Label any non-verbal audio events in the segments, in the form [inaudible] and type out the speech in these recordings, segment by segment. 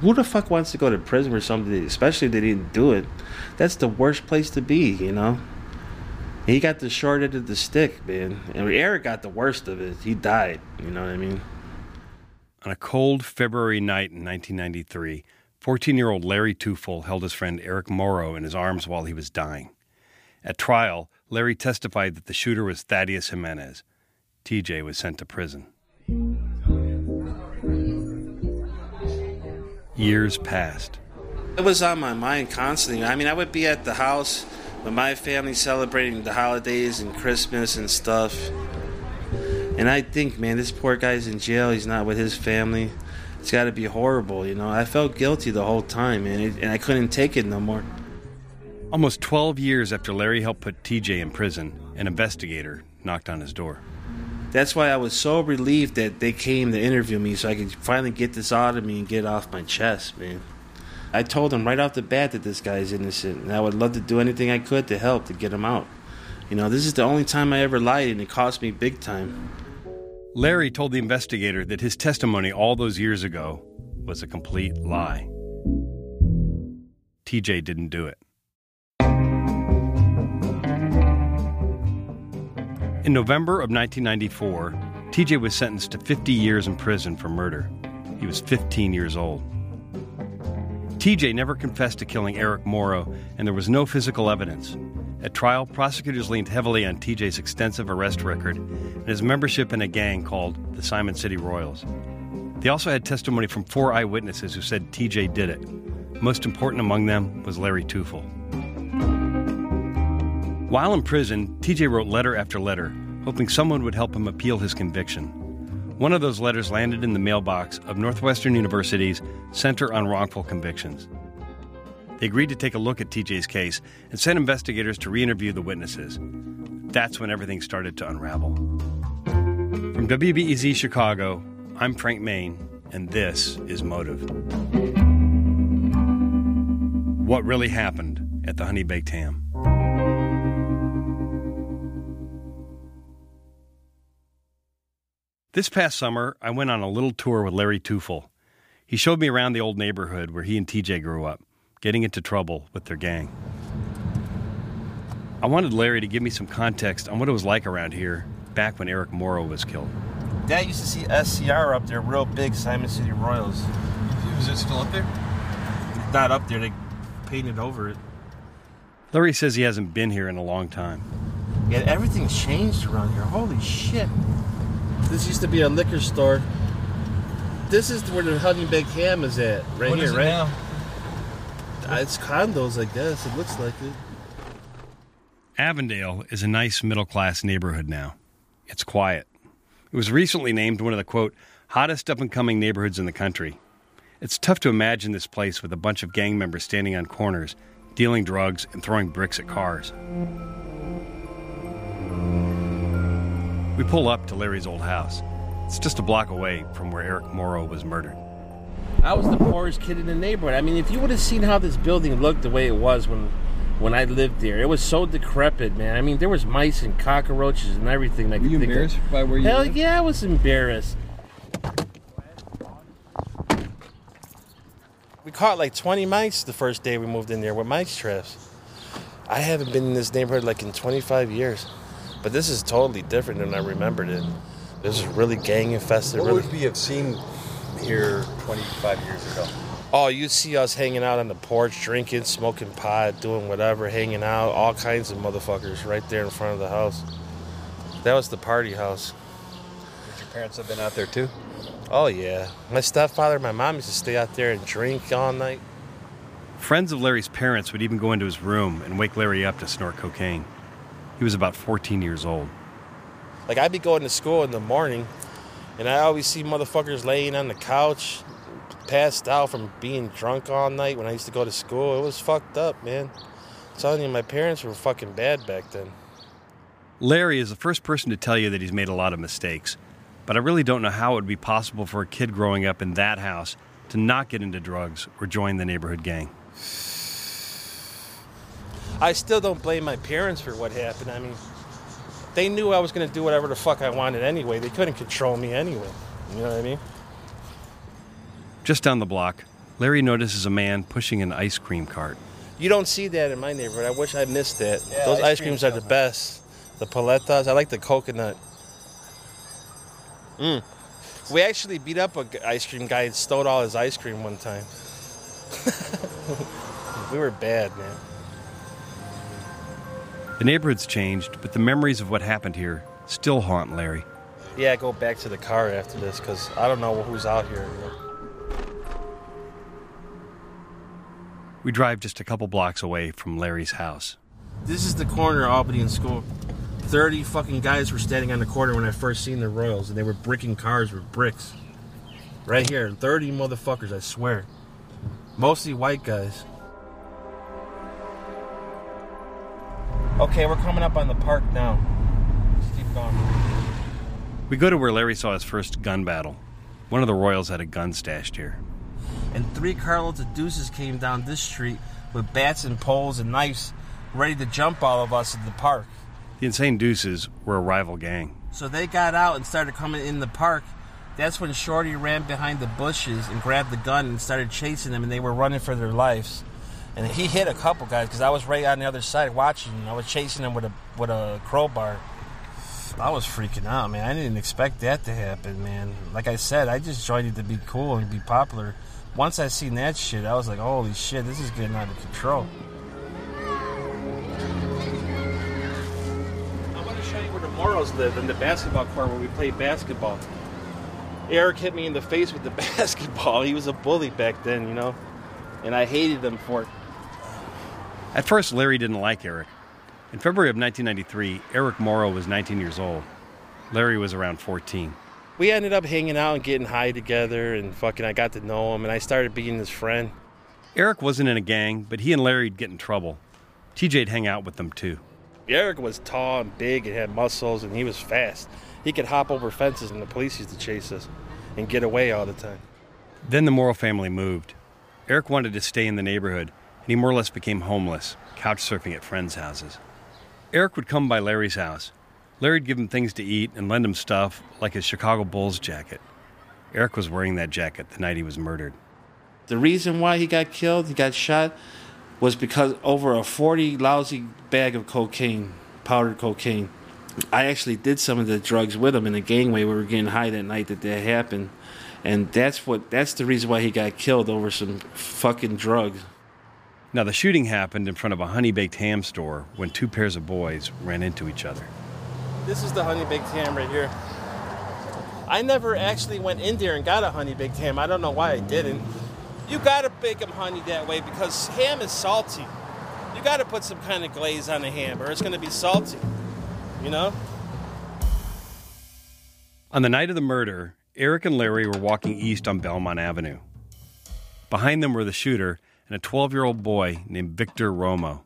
who the fuck wants to go to prison for something, especially if they didn't do it? That's the worst place to be, you know? He got the short end of the stick, man. And Eric got the worst of it. He died, you know what I mean? On a cold February night in 1993, 14 year old Larry Tueffel held his friend Eric Morrow in his arms while he was dying. At trial, Larry testified that the shooter was Thaddeus Jimenez. TJ was sent to prison. Years passed. It was on my mind constantly. I mean, I would be at the house with my family celebrating the holidays and Christmas and stuff. And I think, man, this poor guy's in jail. He's not with his family. It's got to be horrible, you know. I felt guilty the whole time, man, and I couldn't take it no more. Almost 12 years after Larry helped put TJ in prison, an investigator knocked on his door. That's why I was so relieved that they came to interview me so I could finally get this out of me and get off my chest, man. I told them right off the bat that this guy is innocent, and I would love to do anything I could to help to get him out. You know, this is the only time I ever lied, and it cost me big time. Larry told the investigator that his testimony all those years ago was a complete lie. TJ didn't do it. In November of 1994, TJ was sentenced to 50 years in prison for murder. He was 15 years old. TJ never confessed to killing Eric Morrow, and there was no physical evidence. At trial, prosecutors leaned heavily on TJ's extensive arrest record and his membership in a gang called the Simon City Royals. They also had testimony from four eyewitnesses who said TJ did it. Most important among them was Larry Tueffel. While in prison, TJ wrote letter after letter, hoping someone would help him appeal his conviction. One of those letters landed in the mailbox of Northwestern University's Center on Wrongful Convictions. They agreed to take a look at TJ's case and sent investigators to re interview the witnesses. That's when everything started to unravel. From WBEZ Chicago, I'm Frank Main, and this is Motive. What really happened at the Honey Baked Ham? This past summer, I went on a little tour with Larry Tueffel. He showed me around the old neighborhood where he and TJ grew up, getting into trouble with their gang. I wanted Larry to give me some context on what it was like around here back when Eric Morrow was killed. Dad used to see SCR up there, real big Simon City Royals. Is it still up there? Not up there, they painted over it. Larry says he hasn't been here in a long time. Yeah, everything's changed around here. Holy shit. This used to be a liquor store. This is where the honey baked ham is at, right What here, is it right? now? Uh, It's condos, I guess. It looks like it. Avondale is a nice middle class neighborhood now. It's quiet. It was recently named one of the quote, hottest up and coming neighborhoods in the country. It's tough to imagine this place with a bunch of gang members standing on corners, dealing drugs, and throwing bricks at cars. We pull up to Larry's old house. It's just a block away from where Eric Morrow was murdered. I was the poorest kid in the neighborhood. I mean, if you would have seen how this building looked the way it was when when I lived there, it was so decrepit, man. I mean, there was mice and cockroaches and everything. Like Were you embarrassed by where you Hell lived? yeah, I was embarrassed. We caught like 20 mice the first day we moved in there with mice traps. I haven't been in this neighborhood like in 25 years, but this is totally different than I remembered it. This is really gang infested. What Really. would we have seen here 25 years ago? Oh, you'd see us hanging out on the porch, drinking, smoking pot, doing whatever, hanging out, all kinds of motherfuckers right there in front of the house. That was the party house. Would your parents have been out there too? Oh yeah, my stepfather, and my mom used to stay out there and drink all night. Friends of Larry's parents would even go into his room and wake Larry up to snort cocaine. He was about 14 years old. Like I'd be going to school in the morning, and I always see motherfuckers laying on the couch, passed out from being drunk all night. When I used to go to school, it was fucked up, man. I'm telling you, my parents were fucking bad back then. Larry is the first person to tell you that he's made a lot of mistakes, but I really don't know how it would be possible for a kid growing up in that house to not get into drugs or join the neighborhood gang. I still don't blame my parents for what happened. I mean, they knew I was going to do whatever the fuck I wanted anyway. They couldn't control me anyway. You know what I mean? Just down the block, Larry notices a man pushing an ice cream cart. You don't see that in my neighborhood. I wish I missed that. Yeah, Those ice ice cream's creams are the so best. The paletas. I like the coconut. Mm. We actually beat up an ice cream guy and stole all his ice cream one time. [laughs] we were bad, man. The neighborhood's changed, but the memories of what happened here still haunt Larry. Yeah, go back to the car after this because I don't know who's out here. you. We drive just a couple blocks away from Larry's house. This is the corner of Albany and School. Thirty fucking guys were standing on the corner when I first seen the Royals, and they were bricking cars with bricks. Right here, thirty motherfuckers, I swear. Mostly white guys. Okay, we're coming up on the park now. Just keep going. We go to where Larry saw his first gun battle. One of the Royals had a gun stashed here. And three carloads of deuces came down this street with bats and poles and knives, ready to jump all of us at the park. The Insane Deuces were a rival gang. So they got out and started coming in the park. That's when Shorty ran behind the bushes and grabbed the gun and started chasing them, and they were running for their lives. And he hit a couple guys because I was right on the other side watching. I was chasing them with a with a crowbar. I was freaking out, man. I didn't expect that to happen, man. Like I said, I just joined it to be cool and be popular. Once I seen that shit, I was like, holy shit, this is getting out of control. I want to show you where the Moros live in the basketball court where we played basketball. Eric hit me in the face with the [laughs] basketball. He was a bully back then, you know, and I hated him for it. At first, Larry didn't like Eric. In February of 1993, Eric Morrow was 19 years old. Larry was around 14. We ended up hanging out and getting high together, and fucking, I got to know him, and I started being his friend. Eric wasn't in a gang, but he and Larry'd get in trouble. TJ'd hang out with them too. Eric was tall and big and had muscles, and he was fast. He could hop over fences, and the police used to chase us and get away all the time. Then the Morrow family moved. Eric wanted to stay in the neighborhood, and he more or less became homeless, couch surfing at friends' houses. Eric would come by Larry's house. Larry'd give him things to eat and lend him stuff like his Chicago Bulls jacket. Eric was wearing that jacket the night he was murdered. The reason why he got killed, he got shot, was because over a 40 lousy bag of cocaine, powdered cocaine. I actually did some of the drugs with him in the gangway. We were getting high that night that that happened. And that's what that's the reason why he got killed over some fucking drugs. Now, the shooting happened in front of a honey baked ham store when two pairs of boys ran into each other. This is the honey baked ham right here. I never actually went in there and got a honey baked ham. I don't know why I didn't. You gotta bake them honey that way because ham is salty. You gotta put some kind of glaze on the ham or it's gonna be salty. You know? On the night of the murder, Eric and Larry were walking east on Belmont Avenue. Behind them were the shooter and a 12 year old boy named Victor Romo.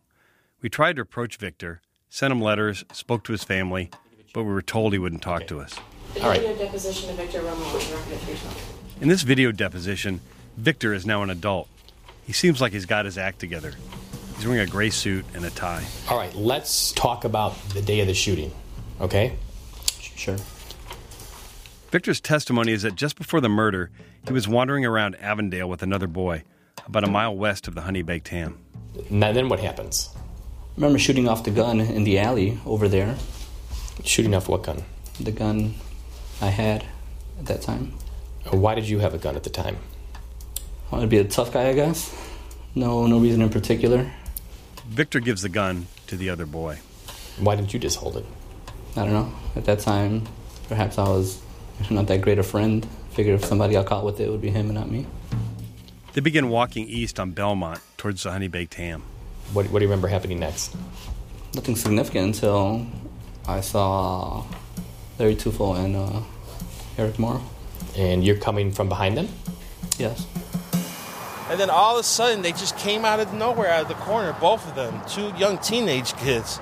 We tried to approach Victor, sent him letters, spoke to his family, but we were told he wouldn't talk to us. The All right. video deposition of Victor Romo was record of yourself. In this video deposition, Victor is now an adult. He seems like he's got his act together. He's wearing a gray suit and a tie. All right, let's talk about the day of the shooting, okay? Sure. Victor's testimony is that just before the murder, he was wandering around Avondale with another boy, about a mile west of the honey baked ham. Now, then what happens? I remember shooting off the gun in the alley over there. Shooting off what gun? The gun I had at that time. Uh, Why did you have a gun at the time? I wanted to be a tough guy, I guess. No, no reason in particular. Victor gives the gun to the other boy. Why didn't you just hold it? I don't know. At that time, perhaps I was not that great a friend. Figured if somebody got caught with it, it would be him and not me. They begin walking east on Belmont towards the honey baked ham. What, what do you remember happening next? Nothing significant until I saw Larry Tufo and uh, Eric Morrow. And you're coming from behind them? Yes. And then all of a sudden they just came out of nowhere out of the corner, both of them, two young teenage kids.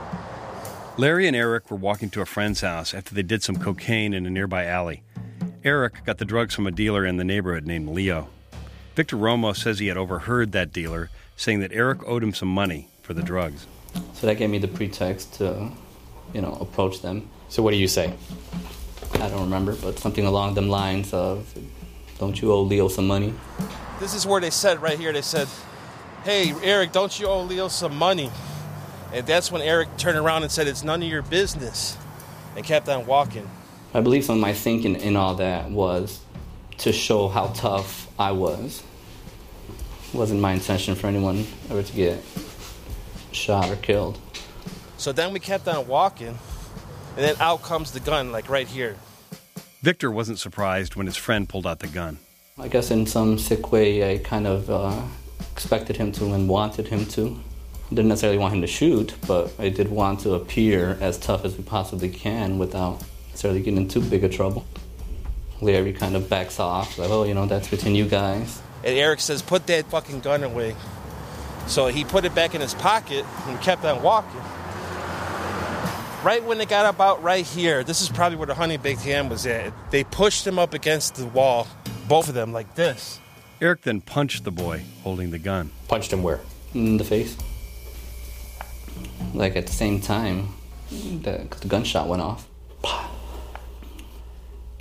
Larry and Eric were walking to a friend's house after they did some cocaine in a nearby alley. Eric got the drugs from a dealer in the neighborhood named Leo. Victor Romo says he had overheard that dealer saying that Eric owed him some money for the drugs. So that gave me the pretext to, you know, approach them. So what do you say? I don't remember, but something along them lines of, "Don't you owe Leo some money?" this is where they said right here. They said, "Hey, Eric, don't you owe Leo some money?" And that's when Eric turned around and said, "It's none of your business," and kept on walking. I believe some of my thinking in all that was to show how tough I was. It wasn't my intention for anyone ever to get shot or killed. So then we kept on walking, and then out comes the gun, like right here. Victor wasn't surprised when his friend pulled out the gun. I guess in some sick way, I kind of uh, expected him to and wanted him to. I didn't necessarily want him to shoot, but I did want to appear as tough as we possibly can without necessarily getting in too big a trouble. Larry kind of backs off, like, oh, you know, that's between you guys. And Eric says, "Put that fucking gun away." So he put it back in his pocket and kept on walking. Right when they got about right here, this is probably where the honey baked ham was at. They pushed him up against the wall, both of them, like this. Eric then punched the boy holding the gun. Punched him where? In the face. Like at the same time, the, the gunshot went off.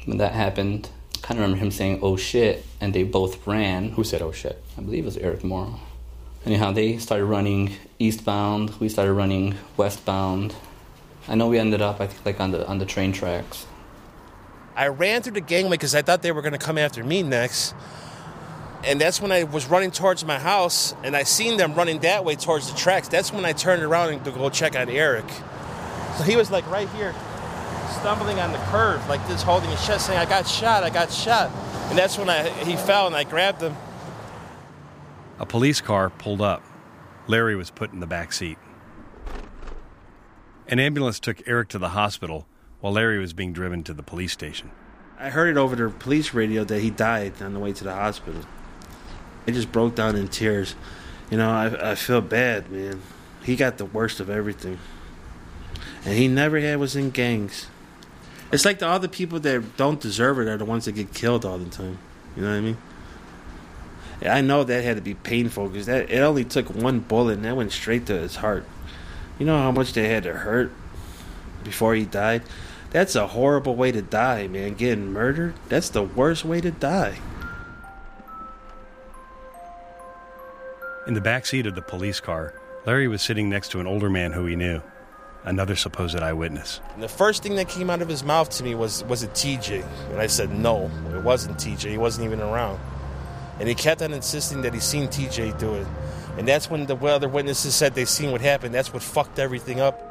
When that happened, I kind of remember him saying, oh shit, and they both ran. Who said, oh shit? I believe it was Eric Morrow. Anyhow, they started running eastbound. We started running westbound. I know we ended up, I think, like on the on the train tracks. I ran through the gangway because I thought they were going to come after me next. And that's when I was running towards my house, and I seen them running that way towards the tracks. That's when I turned around to go check on Eric. So he was like right here, stumbling on the curb, like this, holding his chest, saying, "I got shot, I got shot." And that's when I he fell, and I grabbed him. A police car pulled up. Larry was put in the back seat. An ambulance took Eric to the hospital while Larry was being driven to the police station. I heard it over the police radio that he died on the way to the hospital. I just broke down in tears. You know, I, I feel bad, man. He got the worst of everything. And he never had was in gangs. It's like the other people that don't deserve it are the ones that get killed all the time. You know what I mean? I know that had to be painful because that it only took one bullet and that went straight to his heart. You know how much they had to hurt before he died? That's a horrible way to die, man. Getting murdered? That's the worst way to die. In the back seat of the police car, Larry was sitting next to an older man who he knew, another supposed eyewitness. And the first thing that came out of his mouth to me was, was it TJ? And I said, no, it wasn't TJ. He wasn't even around. And he kept on insisting that he seen TJ do it. And that's when the other witnesses said they seen what happened. That's what fucked everything up.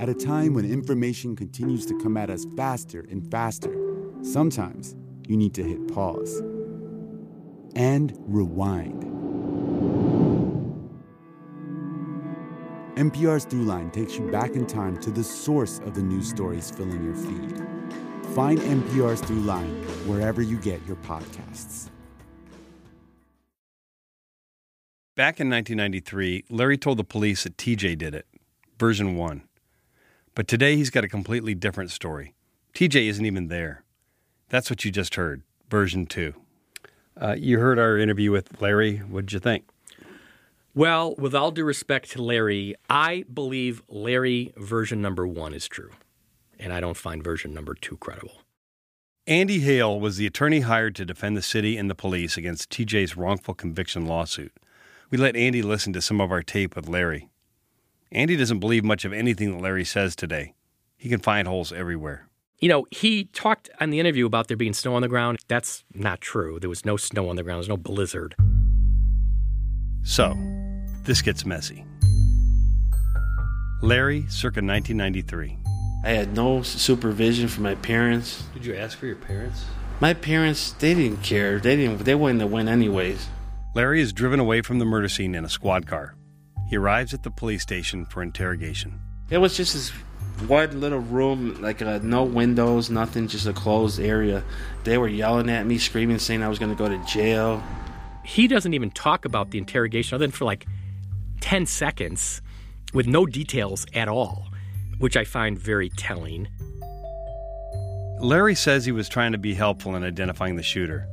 At a time when information continues to come at us faster and faster, sometimes you need to hit pause and rewind. NPR's Throughline takes you back in time to the source of the news stories filling your feed. Find NPR's Throughline wherever you get your podcasts. Back in 1993, Larry told the police that TJ did it, version 1. But today he's got a completely different story. TJ isn't even there. That's what you just heard, version 2. Uh, you heard our interview with Larry. What'd you think? Well, with all due respect to Larry, I believe Larry version number one is true, and I don't find version number two credible. Andy Hale was the attorney hired to defend the city and the police against TJ's wrongful conviction lawsuit. We let Andy listen to some of our tape with Larry. Andy doesn't believe much of anything that Larry says today. He can find holes everywhere. You know, he talked on the interview about there being snow on the ground. That's not true. There was no snow on the ground, there's no blizzard. So, this gets messy. Larry, circa 1993. I had no supervision from my parents. Did you ask for your parents? My parents, they didn't care. They didn't. They wouldn't have went anyways. Larry is driven away from the murder scene in a squad car. He arrives at the police station for interrogation. It was just as one little room, like uh, no windows, nothing, just a closed area. They were yelling at me, screaming, saying I was going to go to jail. He doesn't even talk about the interrogation other than for like 10 seconds with no details at all, which I find very telling. Larry says he was trying to be helpful in identifying the shooter,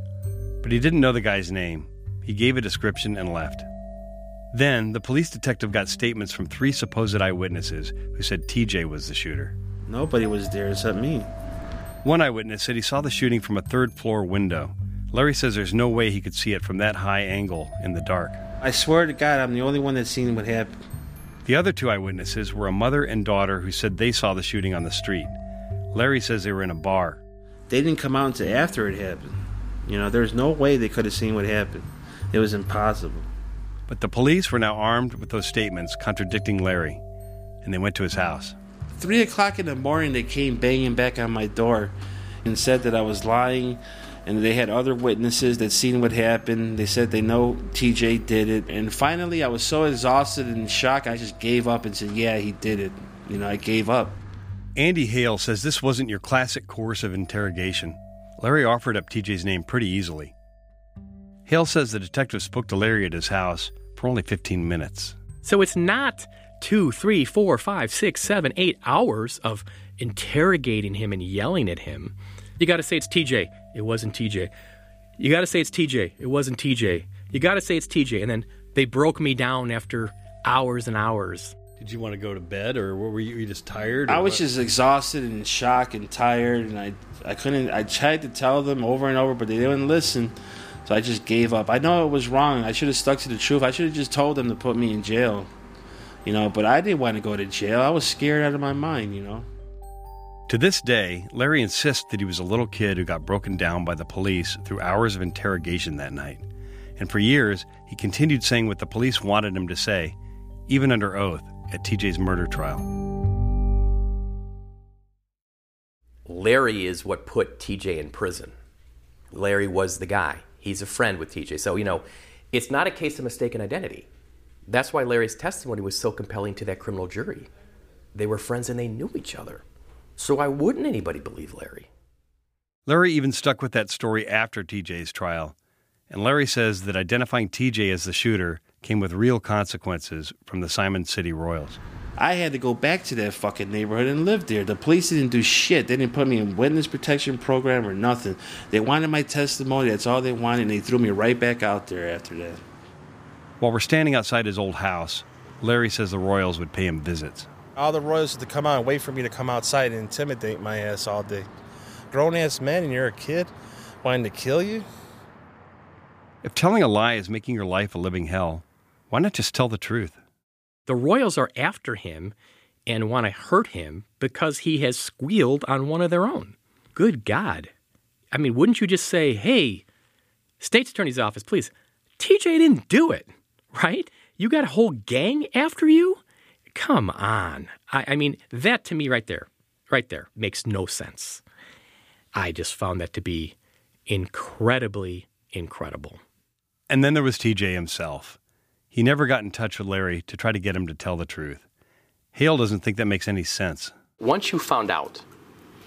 but he didn't know the guy's name. He gave a description and left. Then, the police detective got statements from three supposed eyewitnesses who said TJ was the shooter. Nobody was there except me. One eyewitness said he saw the shooting from a third floor window. Larry says there's no way he could see it from that high angle in the dark. I swear to God, I'm the only one that's seen what happened. The other two eyewitnesses were a mother and daughter who said they saw the shooting on the street. Larry says they were in a bar. They didn't come out until after it happened. You know, there's no way they could have seen what happened. It was impossible. But the police were now armed with those statements contradicting Larry, and they went to his house. Three o'clock in the morning, they came banging back on my door and said that I was lying, and they had other witnesses that seen what happened. They said they know TJ did it, and finally, I was so exhausted and shocked, I just gave up and said, "Yeah, he did it." You know, I gave up. Andy Hale says this wasn't your classic course of interrogation. Larry offered up TJ's name pretty easily. Hale says the detective spoke to Larry at his house for only 15 minutes. So it's not two, three, four, five, six, seven, eight hours of interrogating him and yelling at him. You got to say it's TJ. It wasn't TJ. You got to say it's TJ. It wasn't TJ. You got to say it's TJ. And then they broke me down after hours and hours. Did you want to go to bed, or were you, were you just tired? I was what? just exhausted and shocked and tired, and I I couldn't. I tried to tell them over and over, but they didn't listen. So I just gave up. I know it was wrong. I should have stuck to the truth. I should have just told them to put me in jail. You know, but I didn't want to go to jail. I was scared out of my mind, you know. To this day, Larry insists that he was a little kid who got broken down by the police through hours of interrogation that night. And for years, he continued saying what the police wanted him to say, even under oath at TJ's murder trial. Larry is what put TJ in prison. Larry was the guy. He's a friend with TJ. So, you know, it's not a case of mistaken identity. That's why Larry's testimony was so compelling to that criminal jury. They were friends and they knew each other. So why wouldn't anybody believe Larry? Larry even stuck with that story after TJ's trial. And Larry says that identifying TJ as the shooter came with real consequences from the Simon City Royals. I had to go back to that fucking neighborhood and live there. The police didn't do shit. They didn't put me in witness protection program or nothing. They wanted my testimony. That's all they wanted, and they threw me right back out there after that. While we're standing outside his old house, Larry says the Royals would pay him visits. All the Royals to come out and wait for me to come outside and intimidate my ass all day. Grown ass man, and you're a kid wanting to kill you? If telling a lie is making your life a living hell, why not just tell the truth? The Royals are after him and want to hurt him because he has squealed on one of their own. Good God. I mean, wouldn't you just say, hey, State's Attorney's Office, please, TJ didn't do it, right? You got a whole gang after you? Come on. I, I mean, that to me right there, right there, makes no sense. I just found that to be incredibly incredible. And then there was TJ himself. He never got in touch with Larry to try to get him to tell the truth. Hale doesn't think that makes any sense. Once you found out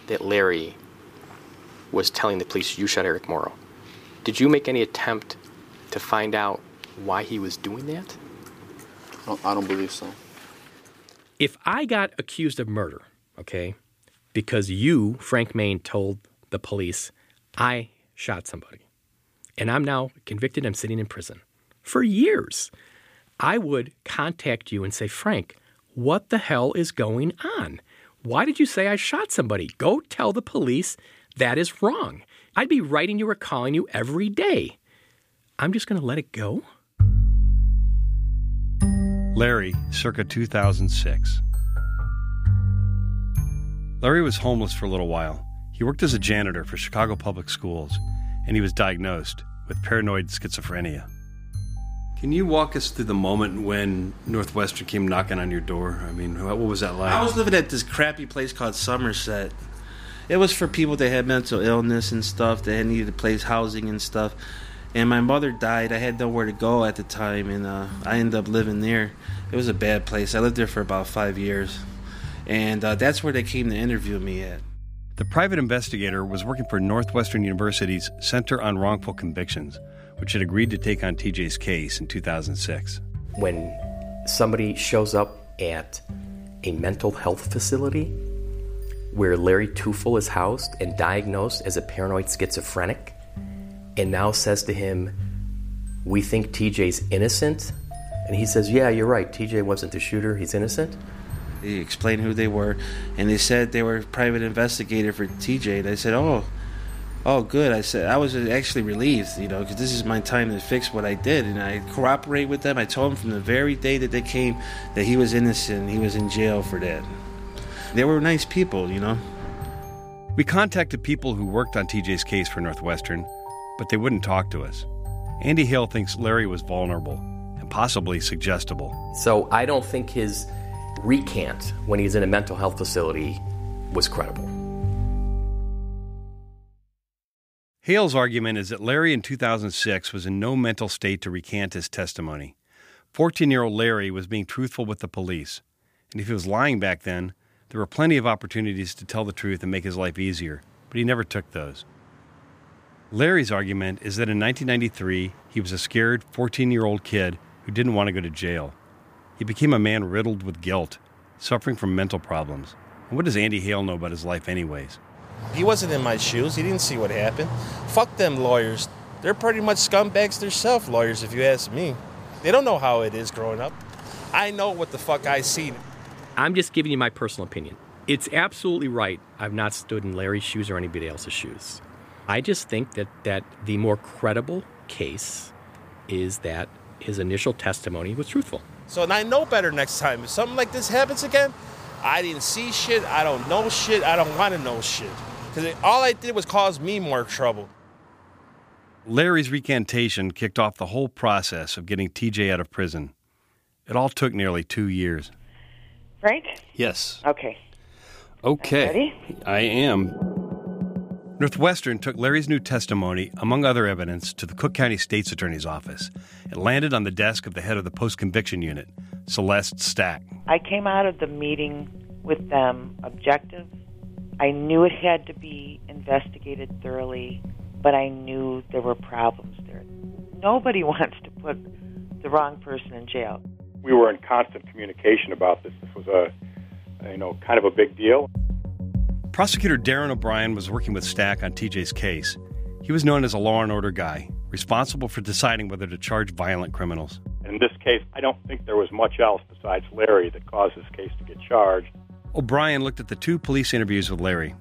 that Larry was telling the police you shot Eric Morrow, did you make any attempt to find out why he was doing that? I don't believe so. If I got accused of murder, okay, because you, Frank Main, told the police I shot somebody, and I'm now convicted, I'm sitting in prison for years, I would contact you and say, Frank, what the hell is going on? Why did you say I shot somebody? Go tell the police that is wrong. I'd be writing you or calling you every day. I'm just going to let it go? Larry, circa 2006. Larry was homeless for a little while. He worked as a janitor for Chicago Public Schools, and he was diagnosed with paranoid schizophrenia. Can you walk us through the moment when Northwestern came knocking on your door? I mean, what was that like? I was living at this crappy place called Somerset. It was for people that had mental illness and stuff that needed a place housing and stuff. And my mother died. I had nowhere to go at the time, and uh, I ended up living there. It was a bad place. I lived there for about five years. And uh, that's where they came to interview me at. The private investigator was working for Northwestern University's Center on Wrongful Convictions, which had agreed to take on TJ's case in 2006. When somebody shows up at a mental health facility where Larry Tueffel is housed and diagnosed as a paranoid schizophrenic, and now says to him, We think TJ's innocent. And he says, Yeah, you're right. TJ wasn't the shooter. He's innocent. He explained who they were, and they said they were a private investigator for TJ. And I said, "Oh, oh, good." I said I was actually relieved, you know, because this is my time to fix what I did, and I cooperate with them. I told them from the very day that they came that he was innocent. He was in jail for that. They were nice people, you know. We contacted people who worked on TJ's case for Northwestern, but they wouldn't talk to us. Andy Hale thinks Larry was vulnerable and possibly suggestible. So I don't think his recant when he's in a mental health facility was credible. Hale's argument is that Larry in 2006 was in no mental state to recant his testimony. 14 year old Larry was being truthful with the police, and if he was lying back then, there were plenty of opportunities to tell the truth and make his life easier, but he never took those. Larry's argument is that in 1993, he was a scared 14 year old kid who didn't want to go to jail. He became a man riddled with guilt, suffering from mental problems. And what does Andy Hale know about his life, anyways? He wasn't in my shoes. He didn't see what happened. Fuck them lawyers. They're pretty much scumbags themselves, lawyers, if you ask me. They don't know how it is growing up. I know what the fuck I seen. I'm just giving you my personal opinion. It's absolutely right. I've not stood in Larry's shoes or anybody else's shoes. I just think that, that the more credible case is that his initial testimony was truthful. So and I know better next time. If something like this happens again, I didn't see shit. I don't know shit. I don't want to know shit. Because all I did was cause me more trouble. Larry's recantation kicked off the whole process of getting TJ out of prison. It all took nearly two years. Right? Yes. Okay. Okay. Ready? I am. Northwestern took Larry's new testimony, among other evidence, to the Cook County State's Attorney's Office. It landed on the desk of the head of the post conviction unit, Celeste Stack. I came out of the meeting with them objective. I knew it had to be investigated thoroughly, but I knew there were problems there. Nobody [laughs] wants to put the wrong person in jail. We were in constant communication about this. This was a, you know, kind of a big deal. Prosecutor Darren O'Brien was working with Stack on TJ's case. He was known as a law and order guy, responsible for deciding whether to charge violent criminals. In this case, I don't think there was much else besides Larry that caused this case to get charged. O'Brien looked at the two police interviews with Larry.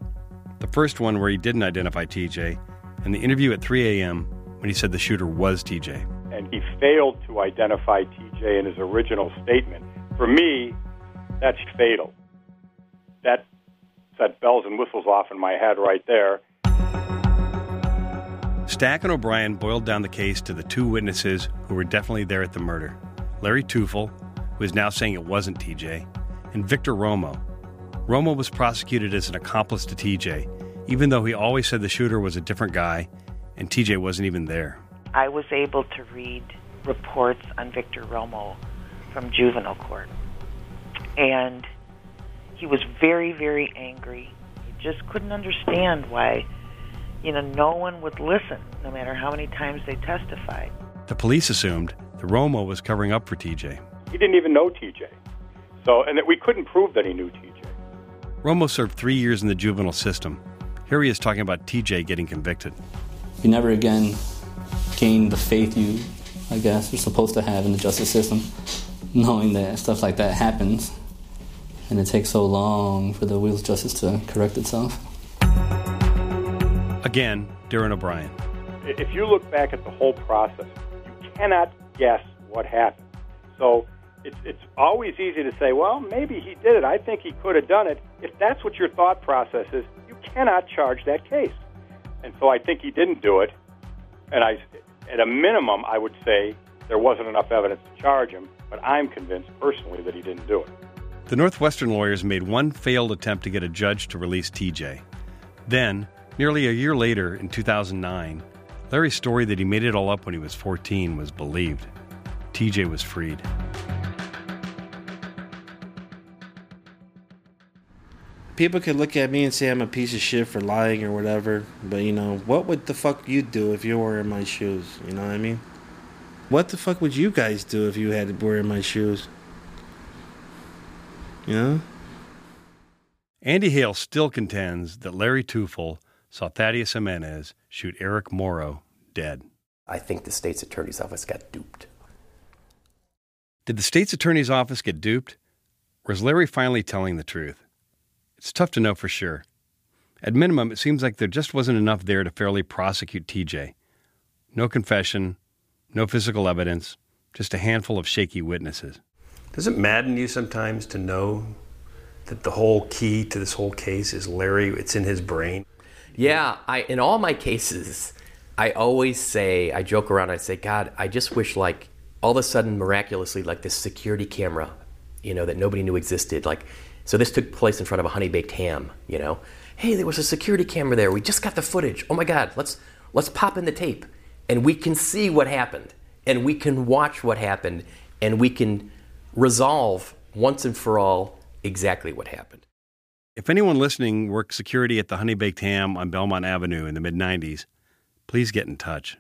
The first one where he didn't identify TJ, and the interview at 3 a.m. when he said the shooter was TJ. And he failed to identify TJ in his original statement. For me, that's fatal. That set bells and whistles off in my head right there. Stack and O'Brien boiled down the case to the two witnesses who were definitely there at the murder Larry Tueffel, who is now saying it wasn't TJ, and Victor Romo. Romo was prosecuted as an accomplice to TJ, even though he always said the shooter was a different guy and TJ wasn't even there. I was able to read reports on Victor Romo from juvenile court. And he was very, very angry. He just couldn't understand why, you know, no one would listen, no matter how many times they testified. The police assumed the Romo was covering up for TJ. He didn't even know TJ. So, and that we couldn't prove that he knew TJ. Romo served three years in the juvenile system. Here he is talking about TJ getting convicted. You never again gain the faith you, I guess, you're supposed to have in the justice system, knowing that stuff like that happens and it takes so long for the wheels of justice to correct itself. Again, Darren O'Brien. If you look back at the whole process, you cannot guess what happened. So it's, it's always easy to say, well, maybe he did it. I think he could have done it. If that's what your thought process is, you cannot charge that case. And so I think he didn't do it. And I, at a minimum, I would say there wasn't enough evidence to charge him, but I'm convinced personally that he didn't do it. The Northwestern lawyers made one failed attempt to get a judge to release TJ. Then, nearly a year later, in 2009, Larry's story that he made it all up when he was 14 was believed. TJ was freed. people could look at me and say I'm a piece of shit for lying or whatever, but you know, what would the fuck you do if you were in my shoes? You know what I mean? What the fuck would you guys do if you had to wear my shoes? You know? Andy Hale still contends that Larry Tueffel saw Thaddeus Jimenez shoot Eric Morrow dead. I think the state's attorney's office got duped. Did the state's attorney's office get duped? Or is Larry finally telling the truth? It's tough to know for sure. At minimum, it seems like there just wasn't enough there to fairly prosecute TJ. No confession, no physical evidence, just a handful of shaky witnesses. Does it madden you sometimes to know that the whole key to this whole case is Larry? It's in his brain. Yeah, I in all my cases, I always say I joke around. I say, God, I just wish like all of a sudden, miraculously, like this security camera, you know, that nobody knew existed. Like, so this took place in front of a honey baked ham. You know, hey, there was a security camera there. We just got the footage. Oh my God, let's let's pop in the tape, and we can see what happened, and we can watch what happened, and we can resolve once and for all exactly what happened. If anyone listening worked security at the Honey Baked Ham on Belmont Avenue in the mid 90s, please get in touch.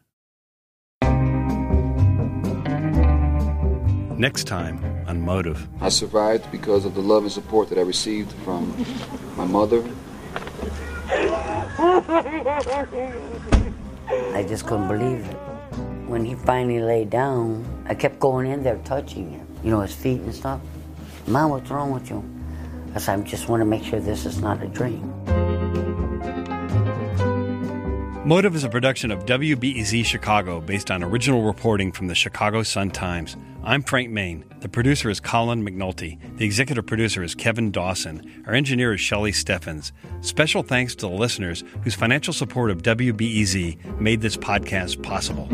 Next time on Motive. I survived because of the love and support that I received from my mother. I just couldn't believe it. When he finally laid down, I kept going in there touching him, you know, his feet and stuff. Mom, what's wrong with you? I said, I just want to make sure this is not a dream. Motive is a production of WBEZ Chicago based on original reporting from the Chicago Sun-Times. I'm Frank Main. The producer is Colin McNulty. The executive producer is Kevin Dawson. Our engineer is Shelley Steffens. Special thanks to the listeners whose financial support of WBEZ made this podcast possible.